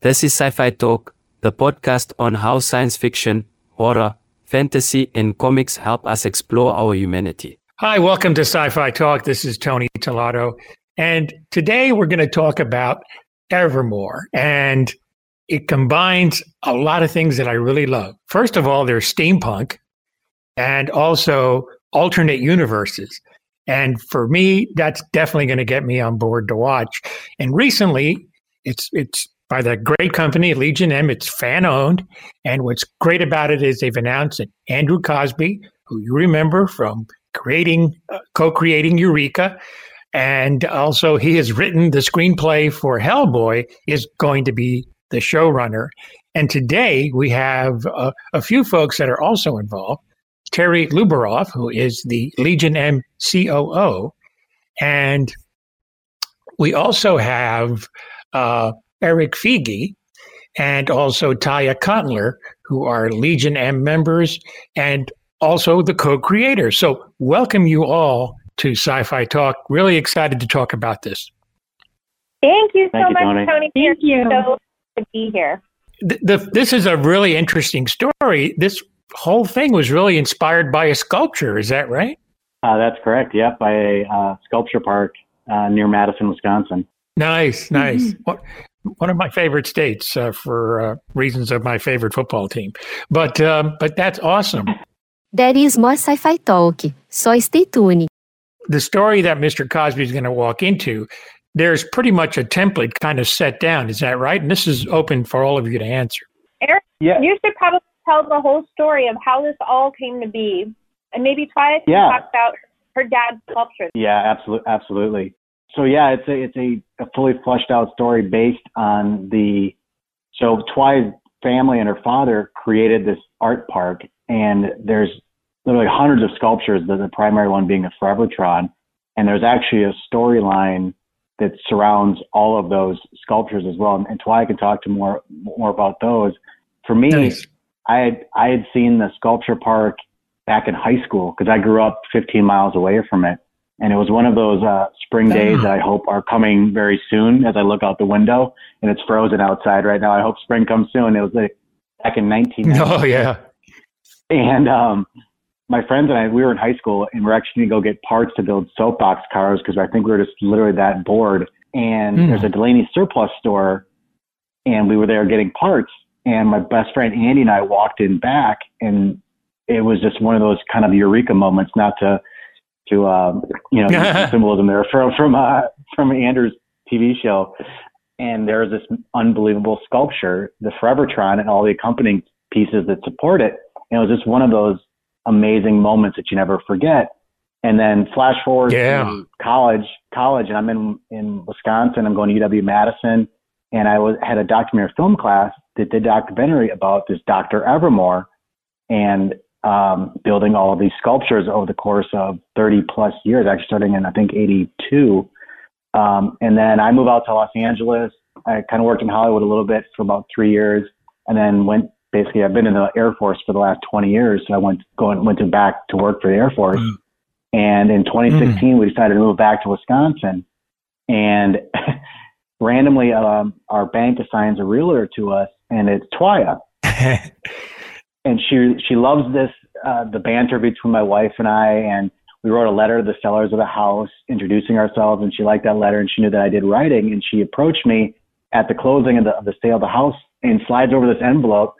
This is Sci Fi Talk, the podcast on how science fiction, horror, fantasy, and comics help us explore our humanity. Hi, welcome to Sci Fi Talk. This is Tony Tolato. And today we're going to talk about Evermor. And it combines a lot of things that I really love. First of all, there's steampunk and also alternate universes. And for me, that's definitely going to get me on board to watch. And recently, it's it's by the great company Legion M. It's fan owned, and what's great about it is they've announced that Andrew Cosby, who you remember from creating, uh, co-creating Eureka, and also he has written the screenplay for Hellboy, is going to be the showrunner. And today we have uh, a few folks that are also involved. Terri Lubaroff, who is the Legion M COO. And we also have uh, Erik Figi and also Tya Kottler, who are Legion M members and also the co creators. So, welcome you all to Sci Fi Talk. Really excited to talk about this. Thank you so Thank you, much, Tony. Tony. Thank We're you. So to be here. The, the, this is a really interesting story. This whole thing was really inspired by a sculpture. Is that right? Uh, that's correct. Yep, by a uh, sculpture park uh, near Madison, Wisconsin. Nice, nice. One- One of my favorite states uh, for uh, reasons of my favorite football team. But um, but that's awesome. There is more sci-fi talk, so stay tuned. The story that Mr. Cosby is going to walk into, there's pretty much a template kind of set down. Is that right? And this is open for all of you to answer. Erik, Yeah. you should probably tell the whole story of how this all came to be. And maybe Twice can Yeah. talk about her dad's sculpture. Yeah, absolutely, absolutely. So yeah, it's a it's a, a fully fleshed out story based on the so Twy's family and her father created this art park, and there's literally hundreds of sculptures. The, the primary one being a Forevertron, and there's actually a storyline that surrounds all of those sculptures as well. And, and Twy can talk to more more about those. For me, Nice. I had I had seen the sculpture park back in high school because I grew up 15 miles away from it, and it was one of those uh, spring days that I hope are coming very soon. As I look out the window and it's frozen outside right now, I hope spring comes soon. It was like back in 1990, Oh yeah. and um, my friends and I we were in high school and we're actually going to go get parts to build soapbox cars because I think we were just literally that bored. And Hmm. there's a Delaney surplus store, and we were there getting parts. And my best friend Andy and I walked in back, and it was just one of those kind of eureka moments. Not to to um, you know symbolism there from from uh, from Andrew's TV show. And there was this unbelievable sculpture, the Forevertron, and all the accompanying pieces that support it. And it was just one of those amazing moments that you never forget. And then flash forward Yeah. to college, college, and I'm in in Wisconsin. I'm going to UW Madison, and I was had a documentary film class that did documentary about this Dr. Evermor, and um, building all of these sculptures over the course of 30 plus years. Actually, starting in I think 82, um, and then I moved out to Los Angeles. I kind of worked in Hollywood a little bit for about three years, and then went. Basically, I've been in the Air Force for the last 20 years. So I went going went to back to work for the Air Force. Mm. And in 2016, we decided to move back to Wisconsin. And randomly, um, our bank assigns a realtor to us, and it's Twaya. And she she loves this uh, the banter between my wife and I. And we wrote a letter to the sellers of the house introducing ourselves, and she liked that letter, and she knew that I did writing, and she approached me at the closing of the of the sale of the house and slides over this envelope,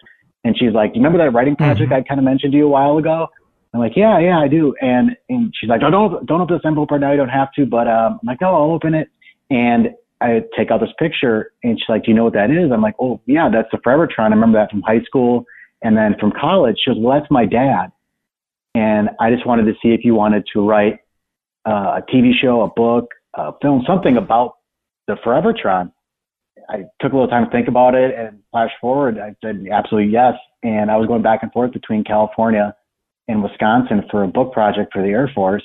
and she's like, "Do you remember that writing project I kind of mentioned to you a while ago?" I'm like, yeah, yeah, I do. And and she's like, don't don't open this envelope right now. You don't have to. But um, I'm like, no, I'll open it. And I take out this picture, and she's like, do you know what that is? I'm like, oh, yeah, that's the Forevertron. I remember that from high school, and then from college. She goes, well, that's my dad. And I just wanted to see if you wanted to write uh, a TV show, a book, a film, something about the Forevertron. I took a little time to think about it, and flash forward, I said absolutely yes. And I was going back and forth between California and Wisconsin for a book project for the Air Force.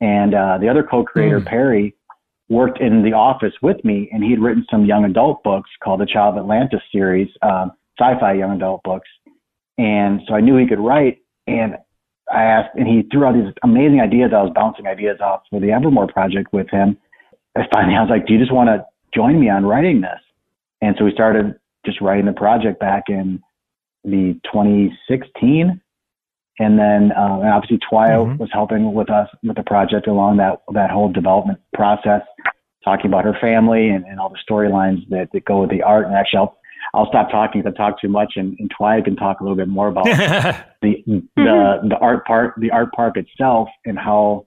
And uh, the other co-creator, Mm. Perry, worked in the office with me, and he'd written some young adult books called the Child of Atlantis series, um, sci-fi young adult books. And so I knew he could write. And I asked, and he threw out these amazing ideas. I was bouncing ideas off for the Evermor project with him. I finally, I was like, "Do you just want to join me on writing this?" And so we started just writing the project back in the 2016. And then uh, and obviously Twaya Mhm. was helping with us with the project along that that whole development process, talking about her family and, and all the storylines that, that go with the art. And actually, I'll, I'll stop talking if I talk too much, and, and Twaya can talk a little bit more about the the the art part the art park itself and how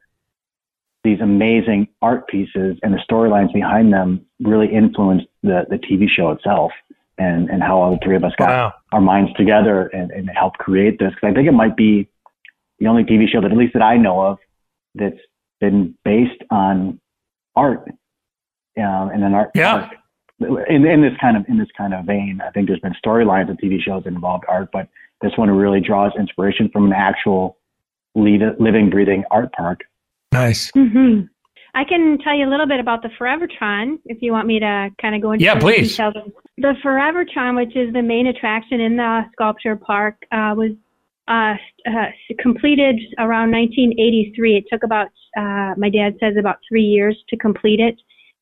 these amazing art pieces and the storylines behind them really influenced the the TV show itself and and how all the three of us got wow. our minds together and, and helped create this because I think it might be the only TV show that at least that I know of that's been based on art um, and an art Yeah. art. In in this kind of in this kind of vein I think there's been storylines of TV shows that involved art but this one really draws inspiration from an actual lead, living breathing art park Nice. hmm I can tell you a little bit about the Forevertron if you want me to kind of go into Yeah, please. details. The Forevertron, which is the main attraction in the sculpture park, uh, was uh, uh, completed around 1983. It took about, uh, my dad says, about three years to complete it.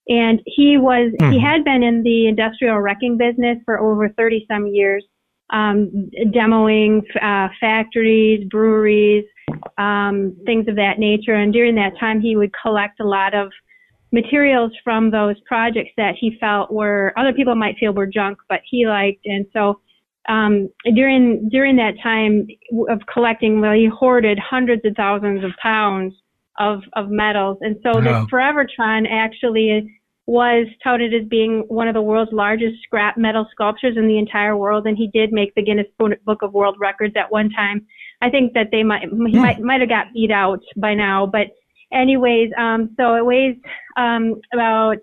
And he was, he Mhm. had been in the industrial wrecking business for over 30 some years, um, demoing uh, factories, breweries, um, things of that nature. And during that time, he would collect a lot of materials from those projects that he felt were other people might feel were junk, but he liked. And so um, during during that time of collecting, well, he hoarded hundreds of thousands of pounds of of metals. And so this Forevertron actually was touted as being one of the world's largest scrap metal sculptures in the entire world, and he did make the Guinness Book of World Records at one time. I think that they might he might might have got beat out by now, but anyways, um, so it weighs um, about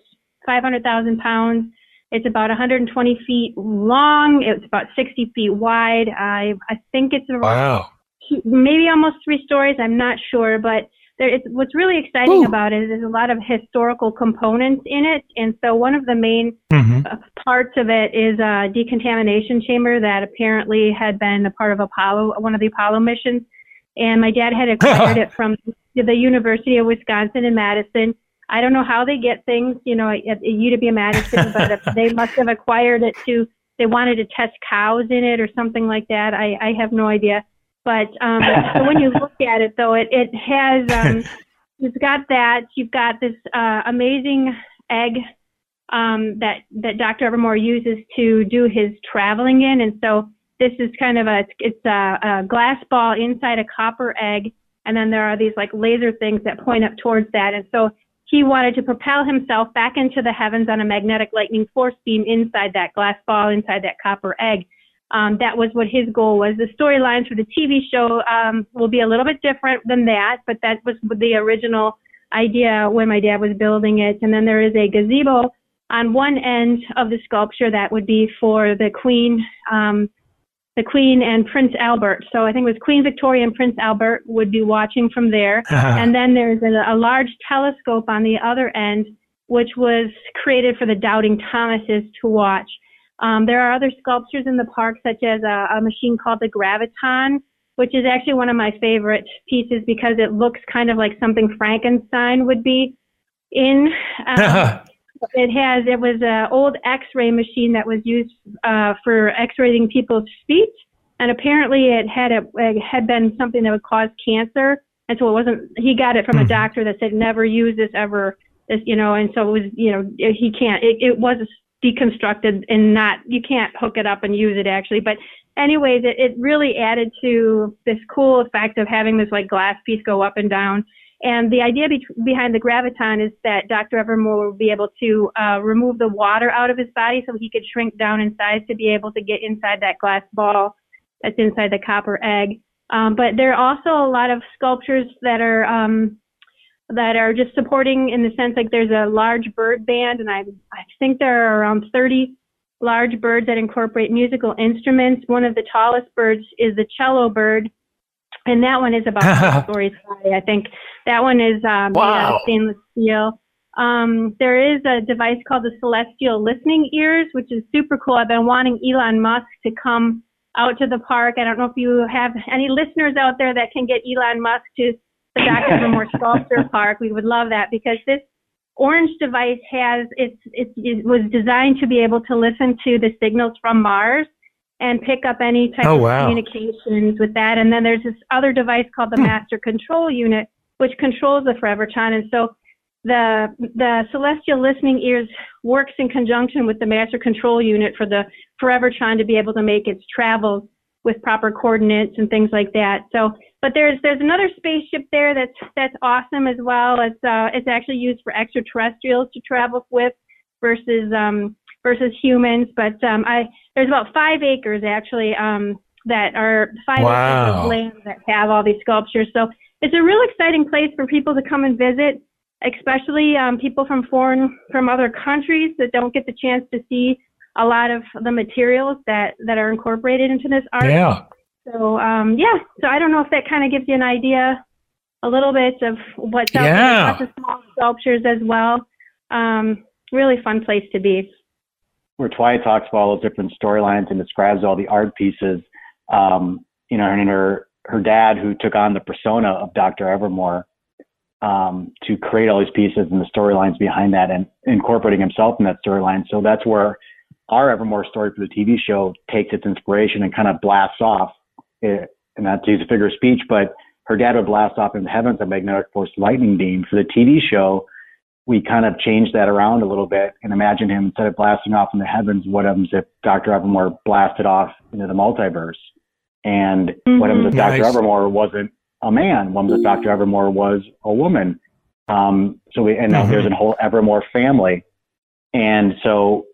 500,000 pounds. It's about 120 feet long. It's about 60 feet wide. I I think it's around Wow. two- maybe almost three stories. I'm not sure, but there is, what's really exciting Ooh. about it is there's a lot of historical components in it, and so one of the main hmm uh, parts of it is a decontamination chamber that apparently had been a part of Apollo, one of the Apollo missions. And my dad had acquired it from the University of Wisconsin in Madison. I don't know how they get things, you know, at, at UW Madison, but if they must have acquired it to. They wanted to test cows in it or something like that. I, I have no idea. But um, so when you look at it, though, it it has um, you've got that. You've got this uh, amazing egg um, that that Dr. Evermor uses to do his traveling in, and so this is kind of a it's a, a glass ball inside a copper egg, and then there are these like laser things that point up towards that, and so he wanted to propel himself back into the heavens on a magnetic lightning force beam inside that glass ball, inside that copper egg. Um, that was what his goal was. The storylines for the TV show um, will be a little bit different than that, but that was the original idea when my dad was building it. And then there is a gazebo on one end of the sculpture that would be for the Queen, um, the Queen and Prince Albert. So I think it was Queen Victoria and Prince Albert would be watching from there. And then there's a, a large telescope on the other end, which was created for the doubting Thomases to watch. Um, there are other sculptures in the park, such as a, a machine called the Graviton, which is actually one of my favorite pieces because it looks kind of like something Frankenstein would be in. Um, it has it was an old X-ray machine that was used uh, for X-raying people's feet, and apparently it had a it had been something that would cause cancer, and so it wasn't. He got it from a Mhm. doctor that said never use this ever. This you know, and so it was you know he can't. It, it was deconstructed and not you can't hook it up and use it actually, but anyways, it, it really added to this cool effect of having this like glass piece go up and down. And the idea be- behind the graviton is that Dr. Evermor will be able to uh, remove the water out of his body so he could shrink down in size to be able to get inside that glass ball that's inside the copper egg. Um, but there are also a lot of sculptures that are um, that are just supporting in the sense like there's a large bird band, and I I think there are around 30 large birds that incorporate musical instruments. One of the tallest birds is the cello bird, and that one is about stories high. I think that one is um, Wow. of stainless steel. Um, there is a device called the Celestial Listening Ears, which is super cool. I've been wanting Elon Musk to come out to the park. I don't know if you have any listeners out there that can get Elon Musk to the Dr. Evermor Sculpture Park. We would love that because this orange device has it's, it's it was designed to be able to listen to the signals from Mars and pick up any type Oh, of communications with that. And then there's this other device called the Hmm. Master Control Unit, which controls the Forevertron. And so the the celestial listening ears works in conjunction with the Master Control Unit for the Forevertron to be able to make its travels with proper coordinates and things like that. So, but there's there's another spaceship there that's that's awesome as well. It's uh it's actually used for extraterrestrials to travel with versus um versus humans. But um I there's about five acres actually um that are five acres of land that have all these sculptures. So it's a real exciting place for people to come and visit, especially um, people from foreign from other countries that don't get the chance to see a lot of the materials that that are incorporated into this art. Yeah. So um, yeah, so I don't know if that kind of gives you an idea, a little bit of what's out Yeah. there. Lots of small sculptures as well. Um, really fun place to be. where Twy talks about all those different storylines and describes all the art pieces. Um, you know, and her her dad, who took on the persona of Dr. Evermor, um, to create all these pieces and the storylines behind that, and incorporating himself in that storyline. So that's where our Evermor story for the TV show takes its inspiration and kind of blasts off. It, and not to use a figure of speech, but her dad would blast off into the heavens a magnetic force lightning beam. For the TV show, we kind of changed that around a little bit and imagined him instead of blasting off in the heavens, what happens if Dr. Evermor blasted off into the multiverse? And what happens if Nice. Dr. Evermor wasn't a man? What happens if Dr. Evermor was a woman? Um, so we, and now Mhm. there's a whole Evermor family. And so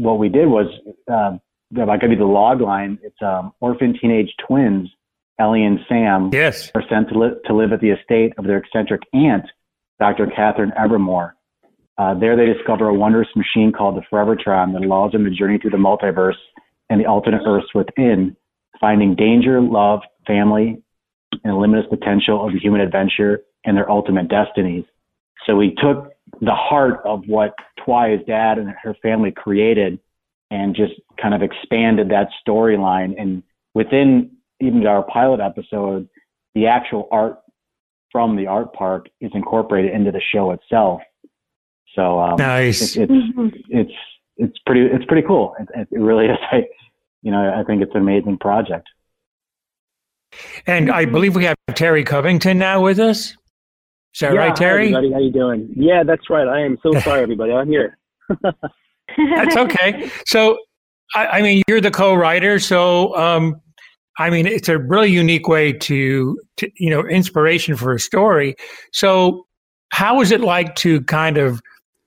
what we did was, uh, I'll give you the log line. It's um, orphan teenage twins, Ellie and Sam, Yes. are sent to, li- to live at the estate of their eccentric aunt, Dr. Catherine Evermor. Uh, there they discover a wondrous machine called the Forevertron that allows them to journey through the multiverse and the alternate Earths within, finding danger, love, family, and the limitless potential of the human adventure and their ultimate destinies. So we took the heart of what Twy's dad and her family created and just kind of expanded that storyline. And within even our pilot episode, the actual art from the art park is incorporated into the show itself. So um, Nice. it's, it's it's it's pretty it's pretty cool. It, it really is. I, you know, I think it's an amazing project. And I believe we have Terry Covington now with us. Is that yeah, right, Terry? Hi everybody, how you doing? Yeah, that's right. I am so sorry, everybody. I'm here. That's okay. So, I, I mean, you're the co-writer, so um, I mean, it's a really unique way to, to, you know, inspiration for a story. So, how is it like to kind of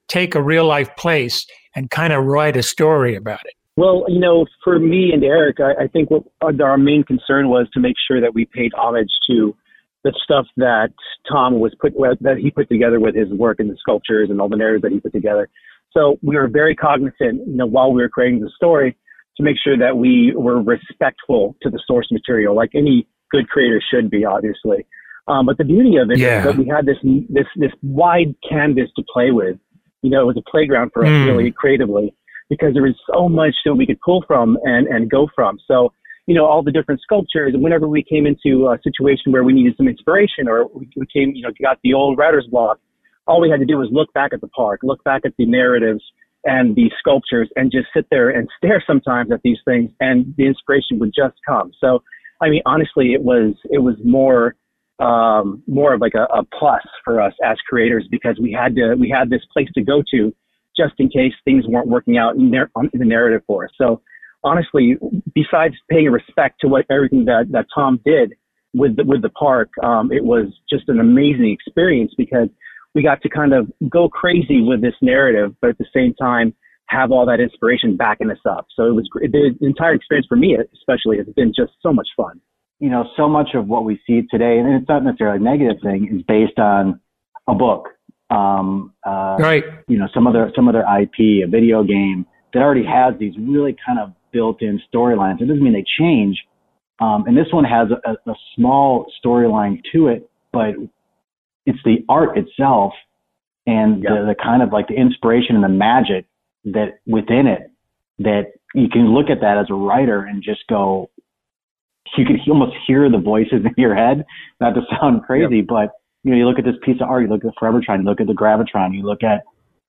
take a real life place and kind of write a story about it? Well, you know, for me and Erik, I, I think what our main concern was to make sure that we paid homage to the stuff that Tom was put that he put together with his work and the sculptures and all the narratives that he put together. So we were very cognizant, you know, while we were creating the story, to make sure that we were respectful to the source material, like any good creator should be, obviously. Um, but the beauty of it is Yeah. that we had this this this wide canvas to play with. You know, it was a playground for us, Mm. really creatively, because there was so much that we could pull from and and go from. So you know, all the different sculptures. And whenever we came into a situation where we needed some inspiration or we came, you know, got the old writer's block, all we had to do was look back at the park, look back at the narratives and the sculptures and just sit there and stare sometimes at these things and the inspiration would just come. So, I mean, honestly, it was, it was more, um, more of like a, a plus for us as creators because we had to, we had this place to go to just in case things weren't working out in, in the narrative for us. So honestly, besides paying respect to what everything that, that Tom did with the, with the park, um, it was just an amazing experience because we got to kind of go crazy with this narrative, but at the same time have all that inspiration backing us up. So it was gr- the entire experience for me, especially, has been just so much fun. You know, so much of what we see today, and it's not necessarily a negative thing, is based on a book, um, uh, Right. you know, some other some other IP, a video game that already has these really kind of built-in storylines. It doesn't mean they change. Um, and this one has a, a small storyline to it, but it's the art itself and Yeah. the, the kind of like the inspiration and the magic that within it that you can look at that as a writer and just go, you can almost hear the voices in your head, not to sound crazy, but you know, you look at this piece of art, you look at the Forevertron, you look at the Gravitron, you look at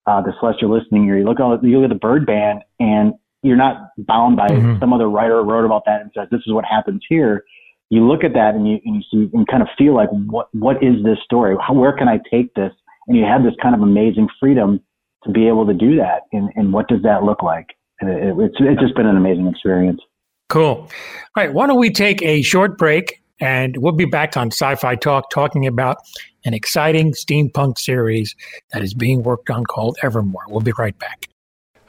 uh, the celestial listening year. You look at you look at the bird band, and you're not bound by mm-hmm. some other writer wrote about that and says this is what happens here. You look at that and you and you see and kind of feel like what what is this story? How, where can I take this? And you have this kind of amazing freedom to be able to do that. And, and what does that look like? And it, it's it's just been an amazing experience. Cool. All right. Why don't we take a short break and we'll be back on Sci Fi Talk talking about an exciting steampunk series that is being worked on called Evermor. We'll be right back.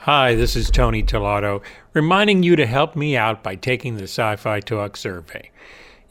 Hi, this is Tony Tolato, reminding you to help me out by taking the Sci Fi Talk survey.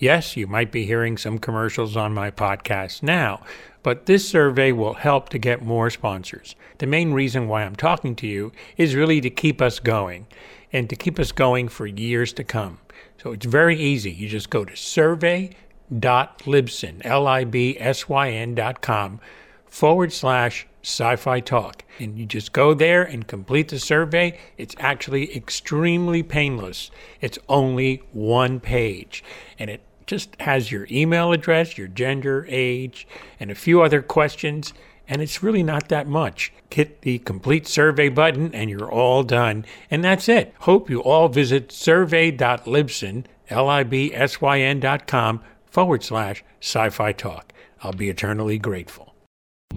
Yes, you might be hearing some commercials on my podcast now, but this survey will help to get more sponsors. The main reason why I'm talking to you is really to keep us going and to keep us going for years to come. So it's very easy. You just go to survey.libsyn, L-I-B-S-Y-N dot com forward slash sci-fi talk. And you just go there and complete the survey. It's actually extremely painless. It's only one page. And it just has your email address, your gender, age, and a few other questions and it's really not that much. Hit the complete survey button and you're all done. And that's it. Hope you all visit survey.libsyn, L-I-B-S-Y-N dot com forward slash sci-fi talk. I'll be eternally grateful.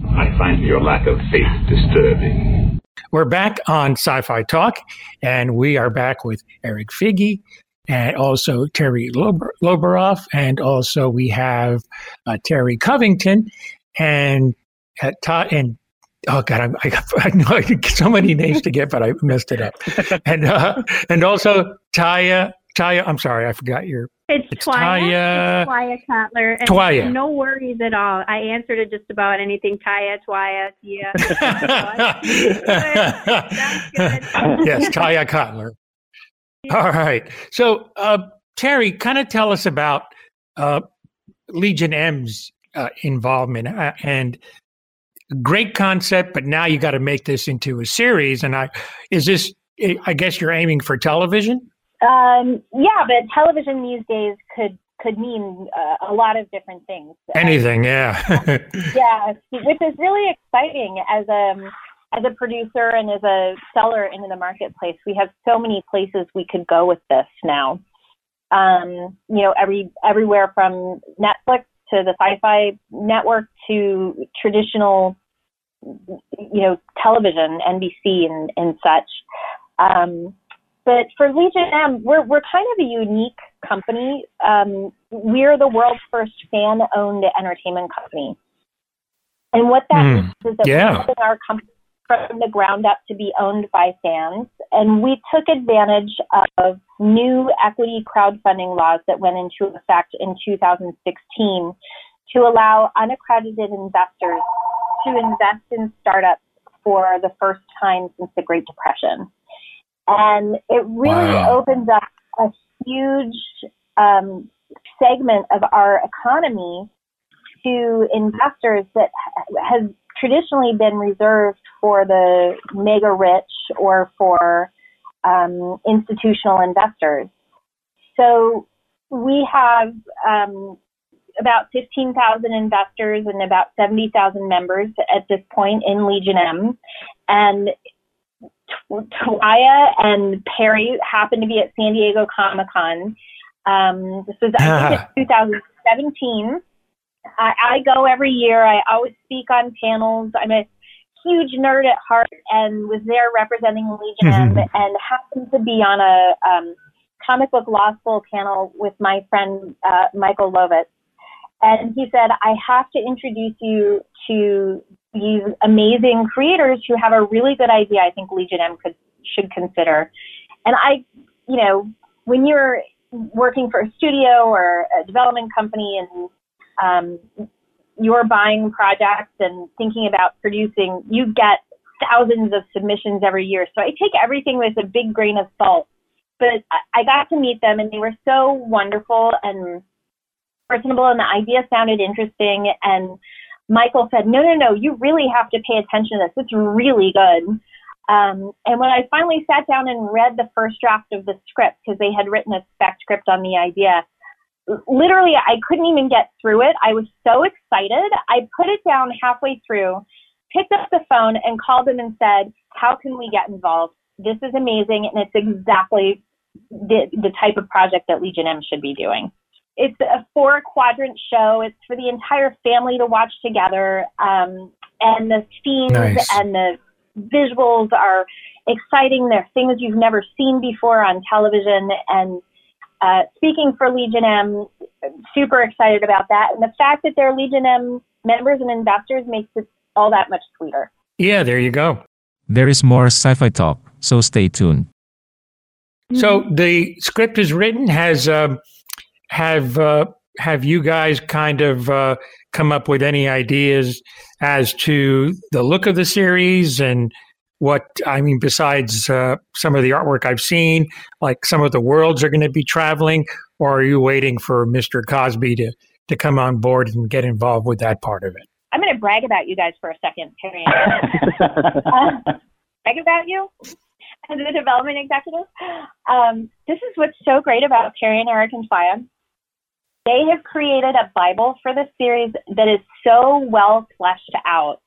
I find your lack of faith disturbing. We're back on Sci-Fi Talk, and we are back with Erik Figi and also Terri Lober- Lubaroff, and also we have uh, Terry Covington. And at Todd and oh god, I'm, I, I know so many names to get, but I messed it up. and uh, and also Taya, Taya. I'm sorry, I forgot your. It's, it's Taya. Tya Kottler. And. No worries at all. I answered to just about anything. Taya, Twaya, Tia. yes, Tya Kottler. All right. So, uh, Terri, kind of tell us about uh, Legion M's uh, involvement uh, and great concept, but now you got to make this into a series. And I, is this? I guess you're aiming for television. Um, yeah, but television these days could could mean uh, a lot of different things. Anything, yeah. yeah, which is really exciting as a as a producer and as a seller into the marketplace. We have so many places we could go with this now. Um, you know, every everywhere from Netflix to the sci-fi network to traditional, you know, television, NBC and, and such. Um, but for Legion M, we're, we're kind of a unique company. Um, we're the world's first fan-owned entertainment company. And what that mm, means is that yeah. we're our company from the ground up to be owned by fans. And we took advantage of new equity crowdfunding laws that went into effect in 2016 to allow unaccredited investors to invest in startups for the first time since the Great Depression. And it really wow. opens up a huge um, segment of our economy to investors that has traditionally been reserved for the mega rich or for um, institutional investors. So we have um, about 15,000 investors and about 70,000 members at this point in Legion M. And Twaya and Perry happened to be at San Diego Comic Con. Um, this was, I think, 2017. I, I go every year. I always speak on panels. I'm a huge nerd at heart and was there representing Legion M mm-hmm. and happened to be on a um, comic book law school panel with my friend uh, Michael Lovitz. And he said, I have to introduce you to these amazing creators who have a really good idea I think Legion M could should consider. And I, you know, when you're working for a studio or a development company and um, you're buying projects and thinking about producing, you get thousands of submissions every year. So I take everything with a big grain of salt. But I got to meet them and they were so wonderful and personable and the idea sounded interesting. And Michael said, no, no, no, you really have to pay attention to this. It's really good. Um, and when I finally sat down and read the first draft of the script, because they had written a spec script on the idea, literally I couldn't even get through it. I was so excited. I put it down halfway through. picked up the phone and called them and said, How can we get involved? This is amazing, and it's exactly the, the type of project that Legion M should be doing. It's a four quadrant show. It's for the entire family to watch together. Um, and the themes Nice. and the visuals are exciting. They're things you've never seen before on television. And uh, speaking for Legion M, super excited about that. And the fact that they're Legion M members and investors makes it all that much sweeter. Yeah, there you go. There is more sci fi talk, so stay tuned. So the script is written. Has um, have uh, have you guys kind of uh, come up with any ideas as to the look of the series and what I mean? Besides uh, some of the artwork I've seen, like some of the worlds are going to be traveling, or are you waiting for Mr. Cosby to to come on board and get involved with that part of it? I'm going to brag about you guys for a second, Perry. uh, brag about you as a development executive. Um, this is what's so great about Perry and Erik and Faya. They have created a Bible for the series that is so well fleshed out.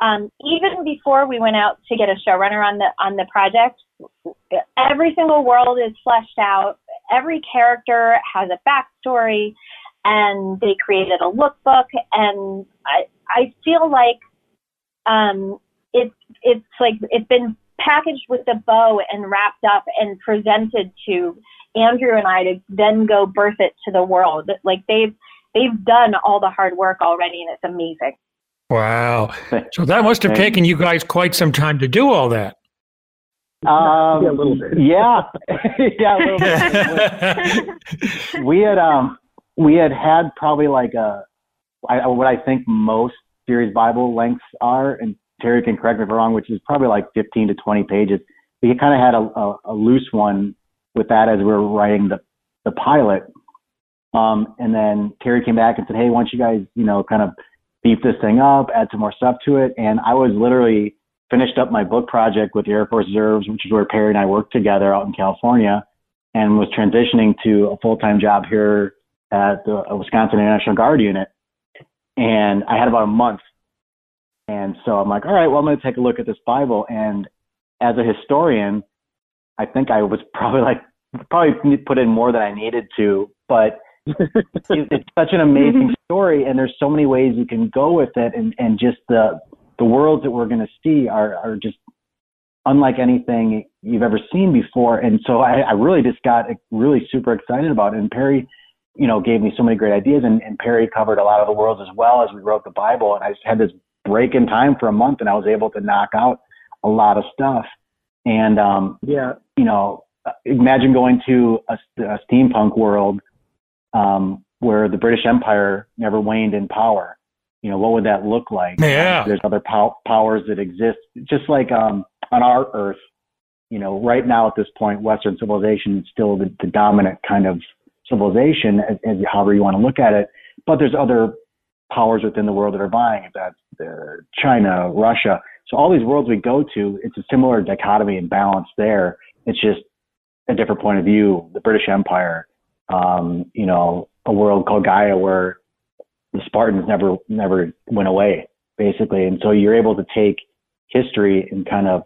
Um, even before we went out to get a showrunner on the on the project, every single world is fleshed out. Every character has a backstory, and they created a lookbook. And I I feel like um, it's it's like it's been packaged with a bow and wrapped up and presented to Andrew and I to then go birth it to the world. Like they've they've done all the hard work already, and it's amazing. Wow! So that must have taken you guys quite some time to do all that. Um, Yeah, a little bit. Yeah, yeah, a little bit. we had um we had had probably like a I, what I think most series Bible lengths are, and Terri can correct me if I'm wrong, which is probably like 15 to 20 pages. We kind of had a, a, a loose one with that as we were writing the the pilot. Um, and then Terri came back and said, "Hey, why don't you guys, you know, kind of beef this thing up, add some more stuff to it?" And I was literally finished up my book project with the Air Force Reserves, which is where Perry and I worked together out in California, and was transitioning to a full time job here at the Wisconsin National Guard unit. And I had about a month. And so I'm like, all right, well, I'm going to take a look at this Bible. And as a historian, I think I was probably like, probably put in more than I needed to, but it's such an amazing story. And there's so many ways you can go with it. And, and just the, the worlds that we're going to see are, are just unlike anything you've ever seen before. And so I, I really just got really super excited about it. And Perry, you know, gave me so many great ideas and, and Perry covered a lot of the worlds as well as we wrote the Bible. And I just had this break in time for a month and I was able to knock out a lot of stuff. And, um, Yeah. you know, imagine going to a, a steampunk world um, where the British Empire never waned in power. You know, what would that look like? Yeah. There's other pow- powers that exist, just like um, on our Earth. You know, right now at this point, Western civilization is still the, the dominant kind of civilization, as, as however you want to look at it. But there's other powers within the world that are vying. If that's uh, China, Russia. So all these worlds we go to, it's a similar dichotomy and balance there. It's just a different point of view. The British Empire, um, you know, a world called Gaia where the Spartans never never went away, basically. And so you're able to take history and kind of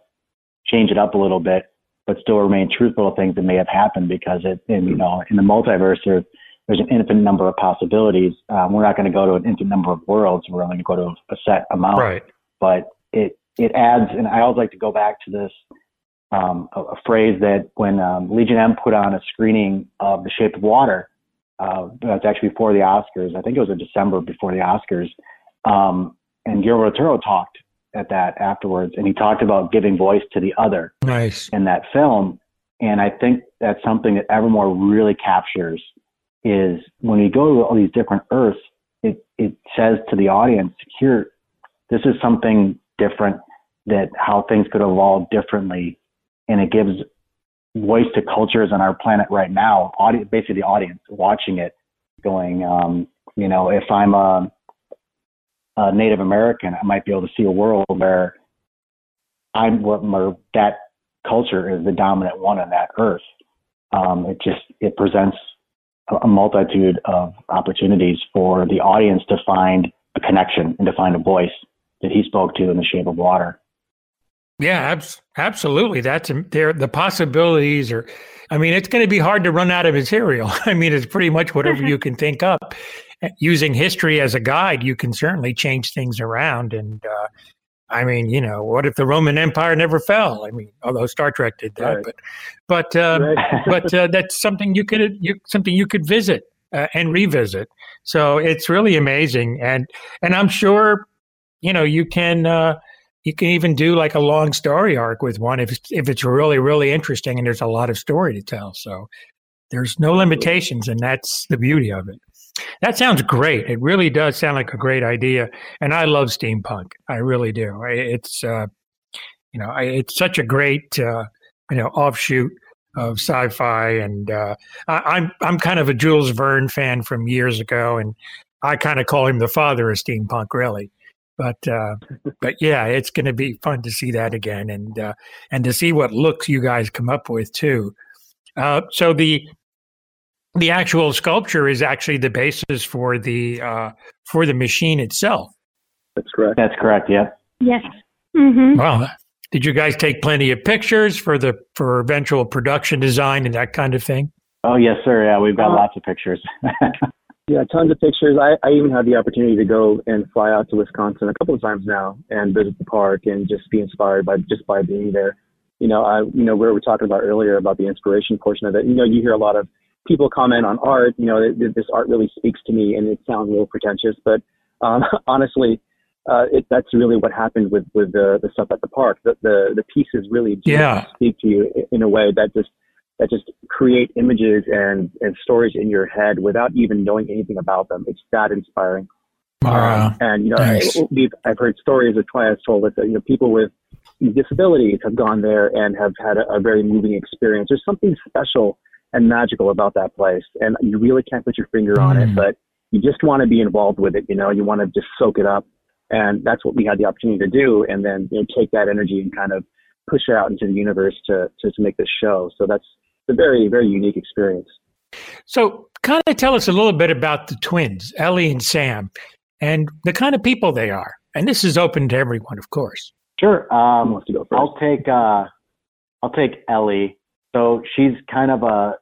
change it up a little bit, but still remain truthful to things that may have happened because it, and, you know, in the multiverse, there's, there's an infinite number of possibilities. Um, we're not going to go to an infinite number of worlds. We're only going to go to a set amount Right. but it it adds, and I always like to go back to this um, a, a phrase that when um, Legion M put on a screening of The Shape of Water, uh, that's actually before the Oscars. I think it was in December before the Oscars, um, and Guillermo del Toro talked at that afterwards, and he talked about giving voice to the other Nice. in that film. And I think that's something that Evermor really captures is when we go to all these different Earths, it, it says to the audience, here, this is something different that how things could evolve differently. And it gives voice to cultures on our planet right now, audience, basically the audience watching it going, um, you know, if I'm a, a Native American, I might be able to see a world where I'm where that culture is the dominant one on that earth. Um, it just it presents a multitude of opportunities for the audience to find a connection and to find a voice that he spoke to in the shape of water. Yeah, abs- absolutely. That's there. The possibilities are. I mean, it's going to be hard to run out of material. I mean, it's pretty much whatever you can think up. Using history as a guide, you can certainly change things around. And uh, I mean, you know, what if the Roman Empire never fell? I mean, although Star Trek did that, right. but but um, right. but uh, that's something you could you, something you could visit uh, and revisit. So it's really amazing, and and I'm sure, you know, you can uh, you can even do like a long story arc with one if it's, if it's really really interesting and there's a lot of story to tell. So there's no limitations, and that's the beauty of it. That sounds great. It really does sound like a great idea, and I love steampunk. I really do. It's uh, you know, it's such a great uh, you know offshoot of sci-fi, and uh, I, I'm I'm kind of a Jules Verne fan from years ago, and I kind of call him the father of steampunk, really. But uh, but yeah, it's going to be fun to see that again, and uh, and to see what looks you guys come up with too. Uh, so the the actual sculpture is actually the basis for the uh, for the machine itself. That's correct. That's correct. Yeah. Yes. Mm-hmm. Well, did you guys take plenty of pictures for the for eventual production design and that kind of thing? Oh yes, sir. Yeah, we've got uh, lots of pictures. yeah, tons of pictures. I, I even had the opportunity to go and fly out to Wisconsin a couple of times now and visit the park and just be inspired by just by being there. You know, I you know where we were talking about earlier about the inspiration portion of it. You know, you hear a lot of people comment on art. You know, this art really speaks to me, and it sounds a little pretentious, but um, honestly, uh, it, that's really what happened with with the the stuff at the park. The the, the pieces really do yeah. speak to you in a way that just that just create images and and stories in your head without even knowing anything about them. It's that inspiring. Um, and you know, nice. we've, I've heard stories of has told that you know people with disabilities have gone there and have had a, a very moving experience. There's something special and magical about that place, and you really can't put your finger on it, mm. but you just want to be involved with it. You know, you want to just soak it up and that's what we had the opportunity to do, and then you know, take that energy and kind of push it out into the universe to, to, to make this show. So that's a very, very unique experience. So, kind of tell us a little bit about the twins, Ellie and Sam, and the kind of people they are. And this is open to everyone, of course. Sure. Um, I'll take uh, I'll take Ellie. So she's kind of a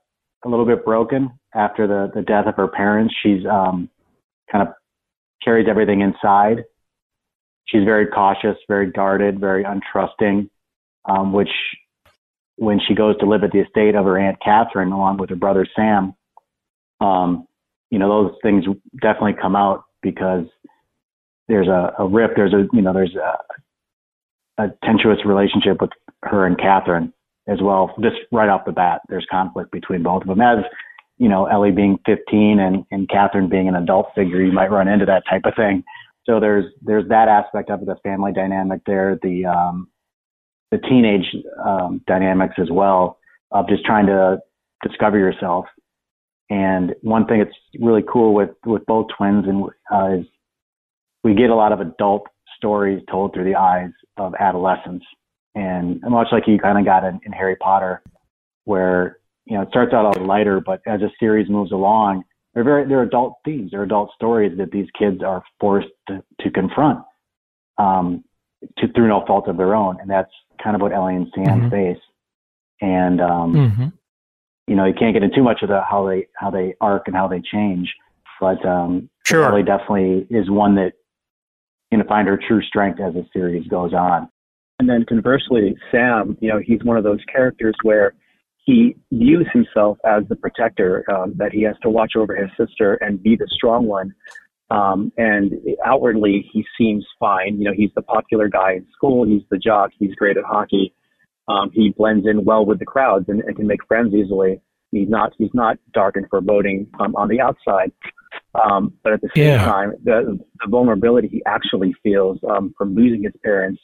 a little bit broken after the the death of her parents. She's um, kind of carries everything inside, she's very cautious, very guarded, very untrusting, um, which when she goes to live at the estate of her aunt Catherine along with her brother Sam, um, you know, those things definitely come out because there's a, a rift, there's a, you know, there's a, a tenuous relationship with her and Catherine as well. Just right off the bat, there's conflict between both of them. As you know, Ellie being 15 and, and Catherine being an adult figure, you might run into that type of thing. So there's there's that aspect of the family dynamic there, the um, the teenage um, dynamics as well of just trying to discover yourself. And one thing that's really cool with with both twins and uh, is we get a lot of adult stories told through the eyes of adolescents, and much like you kind of got in, in Harry Potter, where you know it starts out all lighter, but as a series moves along, they're very they're adult themes, they're adult stories that these kids are forced to, to confront um, to, through no fault of their own, and that's kind of what Ellie and Sam mm-hmm. face. And um, mm-hmm. you know, you can't get into too much of the how they how they arc and how they change, but um, sure. Ellie definitely is one that you know find her true strength as the series goes on. And then conversely, Sam, you know, he's one of those characters where he views himself as the protector, um, that he has to watch over his sister and be the strong one. Um, and outwardly, he seems fine. You know, he's the popular guy in school. He's the jock. He's great at hockey. Um, he blends in well with the crowds and, and, can make friends easily. He's not he's not dark and foreboding um, on the outside, um, but at the same yeah. time, the, the vulnerability he actually feels um, from losing his parents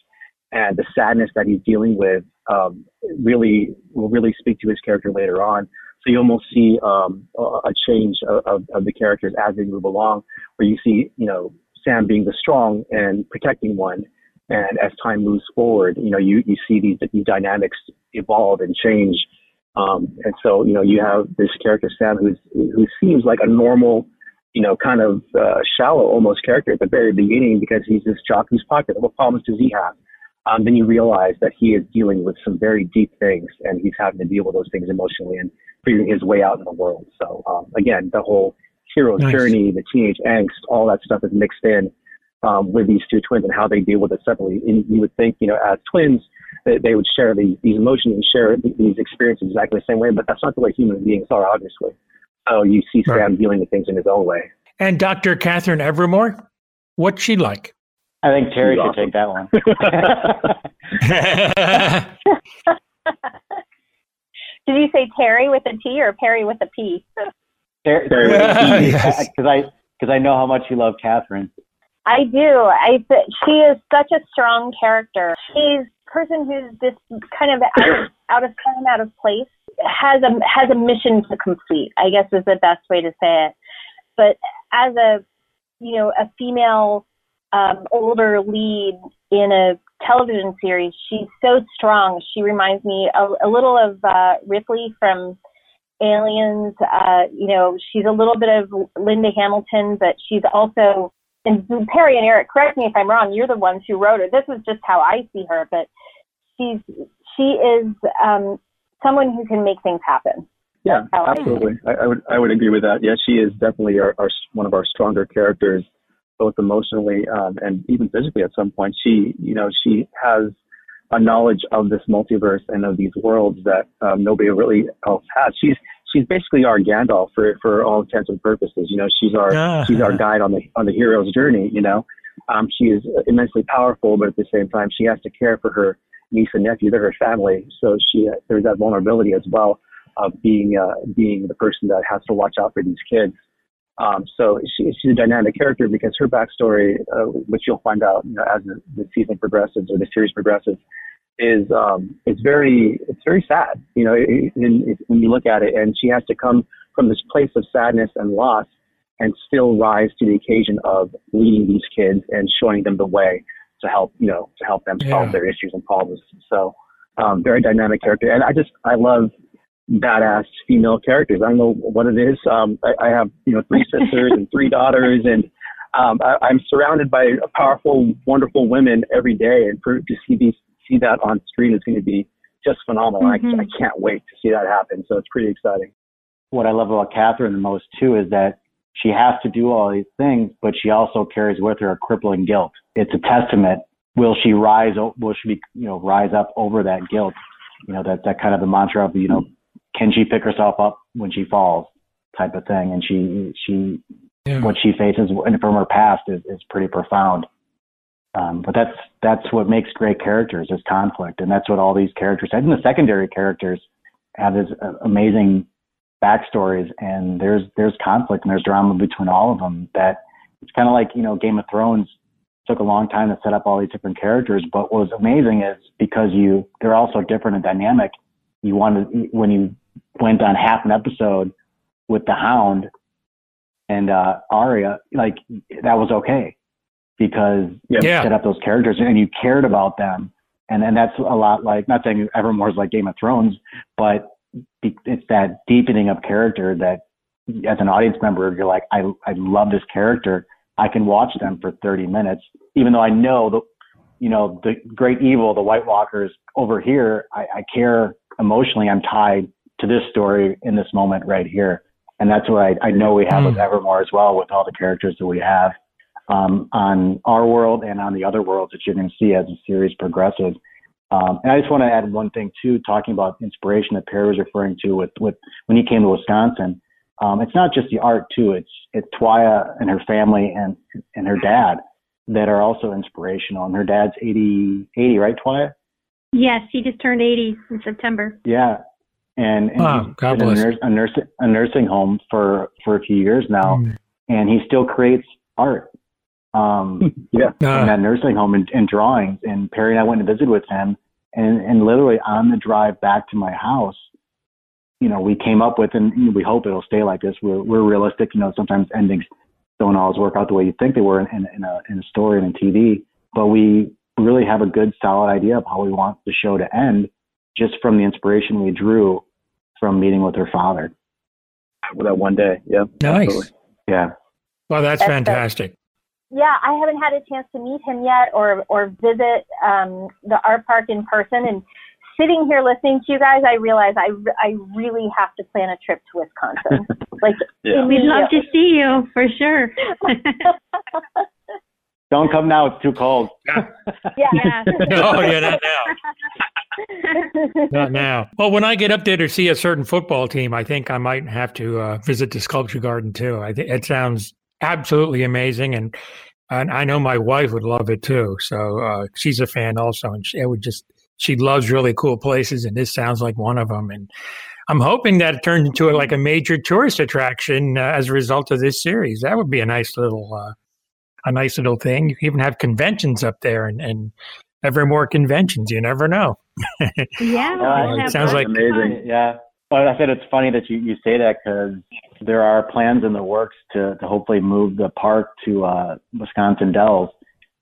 and the sadness that he's dealing with um, really will really speak to his character later on. So you almost see um, a change of, of, the characters as they move along, where you see, you know, Sam being the strong and protecting one, and as time moves forward, you know, you, you see these these dynamics evolve and change. Um, and so, you know, you have this character Sam who's who seems like a normal you know, kind of uh, shallow almost character at the very beginning because he's this jock who's popular. What problems does he have? Um, then you realize that he is dealing with some very deep things and he's having to deal with those things emotionally and figuring his way out in the world. So um, again, the whole hero's nice. journey, the teenage angst, all that stuff is mixed in um, with these two twins and how they deal with it separately. And you would think, you know, as twins, that they would share these, these emotions and share these experiences exactly the same way, but that's not the way human beings are, obviously. So you see Sam right. dealing with things in his own way. And Dr. Catherine Evermor, what's she like? I think Terri She's should awesome. take that one. Did you say Terri with a T or Perry with a P? Terri, Terri with a P, because I because I know how much you love Catherine. I do. I she is such a strong character. She's a person who's just kind of out, out of time, out of place. Has a has a mission to complete. I guess is the best way to say it. But as a you know a female um, older lead in a television series, she's so strong. She reminds me a, a little of uh, Ripley from Aliens. Uh, you know, she's a little bit of Linda Hamilton, but she's also and Perry and Erik, correct me if I'm wrong. You're the ones who wrote her. This is just how I see her, but she's she is um, someone who can make things happen. Yeah, absolutely. I, I, would I would agree with that. Yeah, she is definitely our, our one of our stronger characters, both emotionally um, and even physically. At some point, she you know she has a knowledge of this multiverse and of these worlds that um, nobody really else has. She's she's basically our Gandalf for for all intents and purposes. You know, she's our uh, she's our guide on the on the hero's journey. You know, um, she is immensely powerful, but at the same time, she has to care for her niece and nephew, they're her family. So she uh, there's that vulnerability as well of being uh, being the person that has to watch out for these kids. Um, so she, she's a dynamic character because her backstory, uh, which you'll find out you know, as the, the season progresses or the series progresses, is um, it's very it's very sad. You know, it, it, when you look at it, and she has to come from this place of sadness and loss, and still rise to the occasion of leading these kids and showing them the way to help you know to help them solve yeah. their issues and problems. So, um, very dynamic character, and I just I love badass female characters. I don't know what it is. Um, I, I have you know three sisters and three daughters, and um, I, I'm surrounded by powerful, wonderful women every day, and for, to see these see that on screen is going to be just phenomenal. Mm-hmm. I, I can't wait to see that happen. So it's pretty exciting. What I love about Catherine the most too is that she has to do all these things, but she also carries with her a crippling guilt. It's a testament. Will she rise? Will she be, you know, rise up over that guilt? You know, that that kind of the mantra of, you know, can she pick herself up when she falls, type of thing. And she she yeah. what she faces from her past is is pretty profound. Um, but that's that's what makes great characters is conflict, and that's what all these characters. I think the secondary characters have this uh, amazing backstories, and there's there's conflict and there's drama between all of them. That it's kind of like you know Game of Thrones took a long time to set up all these different characters, but what was amazing is because you they're all so different and dynamic. You wanted when you went on half an episode with the Hound and uh, Arya, like that was okay because you yeah. set up those characters and you cared about them. And and that's a lot like not saying Evermor's like Game of Thrones, but it's that deepening of character that as an audience member you're like I I love this character. I can watch them for 30 minutes, even though I know the you know the great evil, the White Walkers over here. I, I care emotionally. I'm tied to this story in this moment right here, and that's what I, I know we have mm. with Evermor as well, with all the characters that we have um, on our world and on the other worlds that you're going to see as the series progresses. Um, and I just want to add one thing too, talking about inspiration that Perry was referring to with, with when he came to Wisconsin. Um, it's not just the art too. It's it's Tya and her family and and her dad that are also inspirational. And her dad's 80, 80 right, Tya? Yes, he just turned 80 in September. Yeah. And, and wow, God bless. A, nurse, a, nurse, a nursing home for, for a few years now. Mm. And he still creates art um, yeah, uh, in that nursing home and, and drawings. And Perry and I went to visit with him, and and literally on the drive back to my house, you know, we came up with, and we hope it'll stay like this. We're we're realistic, you know. Sometimes endings don't always work out the way you think they were in, in, in a in a story and in TV, but we really have a good solid idea of how we want the show to end, just from the inspiration we drew from meeting with her father. That one day, yeah, nice, absolutely. yeah. Well, that's, That's fantastic. yeah, I haven't had a chance to meet him yet or or visit um, the art park in person. And sitting here listening to you guys, I realize I I really have to plan a trip to Wisconsin. like Yeah. We'd love to see you for sure. Don't come now; it's too cold. yeah. yeah. no, yeah, not now. Not now. Well, when I get up there to see a certain football team, I think I might have to uh, visit the sculpture garden too. I think it sounds absolutely amazing, and and I know my wife would love it too. So uh, she's a fan also, and she, it would just she loves really cool places, and this sounds like one of them. And I'm hoping that it turns into a, like a major tourist attraction uh, as a result of this series. That would be a nice little uh, a nice little thing. You can even have conventions up there, and and Evermor conventions. You never know. Yeah. Yeah, it sounds like- of Amazing. fun. Yeah. But I said it's funny that you, you say that because there are plans in the works to, to hopefully move the park to uh, Wisconsin Dells.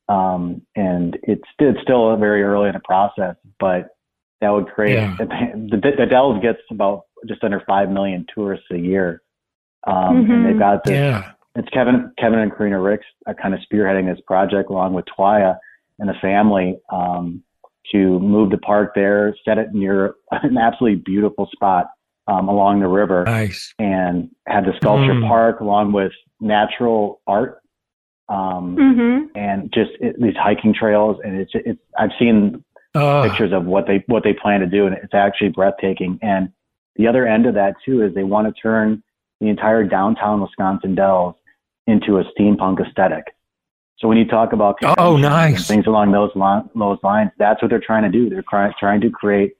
Um, and it's, it's still very early in the process, but that would create Yeah. the, the Dells gets about just under 5 million tourists a year. Um, and Mhm. they've got this Yeah. it's Kevin, Kevin and Karina Ricks are kind of spearheading this project along with Tya and the family um, to move the park there, set it near an absolutely beautiful spot um, along the river, Nice. and have the sculpture Mm. park along with natural art um, Mhm. and just it, these hiking trails. And it's it's I've seen Oh, pictures of what they what they plan to do, and it's actually breathtaking. And the other end of that too is they want to turn the entire downtown Wisconsin Dells into a steampunk aesthetic. So when you talk about Oh, nice. things along those li- those lines, that's what they're trying to do. They're trying trying to create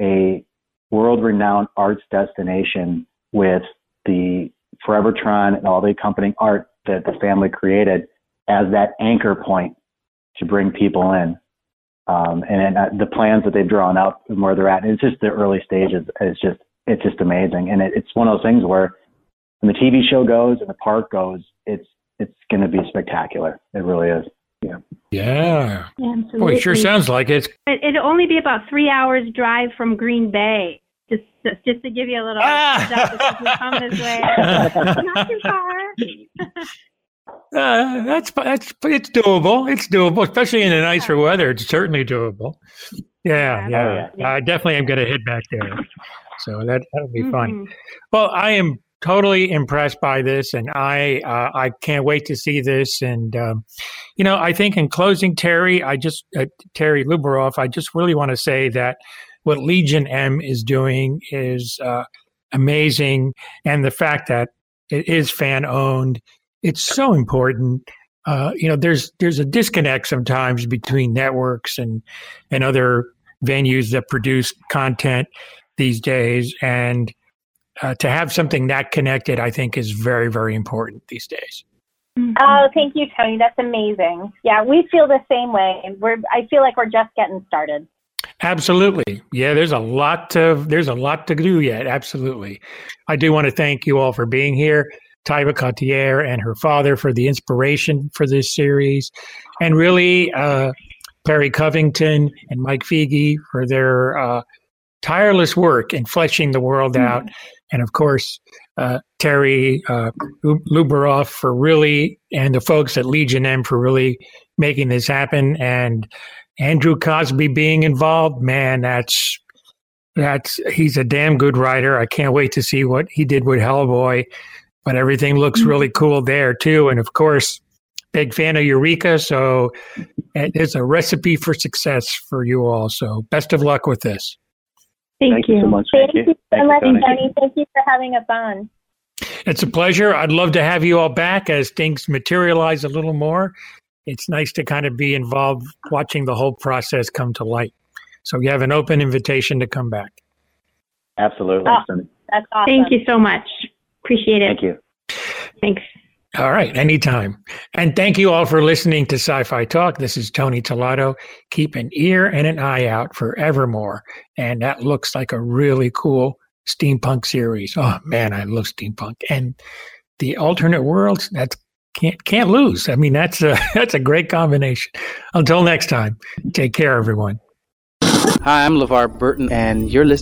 a world-renowned arts destination with the Forevertron and all the accompanying art that the family created as that anchor point to bring people in. Um, and uh, the plans that they've drawn out and where they're at, it's just the early stages. It's just it's just amazing, and it, it's one of those things where when the TV show goes and the park goes, it's it's going to be spectacular. It really is. yeah. Yeah, Boy, absolutely. it sure sounds like it. It, it'd only be about three hours drive from Green Bay. Just, just, just to give you a little Ah! heads up if you come this way. Not too far. Uh, that's that's it's doable. It's doable, especially in the nicer weather. It's certainly doable. Yeah, Yeah. yeah. I definitely am going to head back there. So that that'll be fun. Mhm. Well, I am totally impressed by this, and I uh, I can't wait to see this. And um, you know, I think in closing, Terri, I just uh, Terri Lubaroff, I just really want to say that what Legion M is doing is uh, amazing, and the fact that it is fan owned, it's so important. Uh, you know, there's there's a disconnect sometimes between networks and and other venues that produce content these days, and uh, to have something that connected, I think, is very, very important these days. Mhm. Oh, thank you, Tony. That's amazing. Yeah, we feel the same way. We're I feel like we're just getting started. Absolutely, yeah. There's a lot to there's a lot to do yet. Absolutely, I do want to thank you all for being here. Tya Kottler and her father for the inspiration for this series, and really uh, Perry Covington and Mike Figi for their uh, tireless work in fleshing the world out, and of course uh, Terri uh, Lubaroff for really, and the folks at Legion M for really making this happen, and Andrew Cosby being involved. Man, that's that's he's a damn good writer. I can't wait to see what he did with Hellboy. But everything looks really cool there too, and of course, big fan of Eureka. So it is a recipe for success for you all. So best of luck with this. Thank, Thank you so much. Thank, you so Thank you, much, Tony. Tony. Thank you for having us on. It's a pleasure. I'd love to have you all back as things materialize a little more. It's nice to kind of be involved watching the whole process come to light. So you have an open invitation to come back. Absolutely. Oh. That's awesome. Thank you so much. Appreciate it. Thank you. Thanks. All right, anytime. And thank you all for listening to Sci Fi Talk. This is Tony Tolbert. Keep an ear and an eye out for Evermor. And that looks like a really cool steampunk series. Oh man, I love steampunk. And the alternate worlds, that's can't can't lose. I mean, that's a that's a great combination. Until next time, take care, everyone. Hi, I'm LeVar Burton, and you're listening.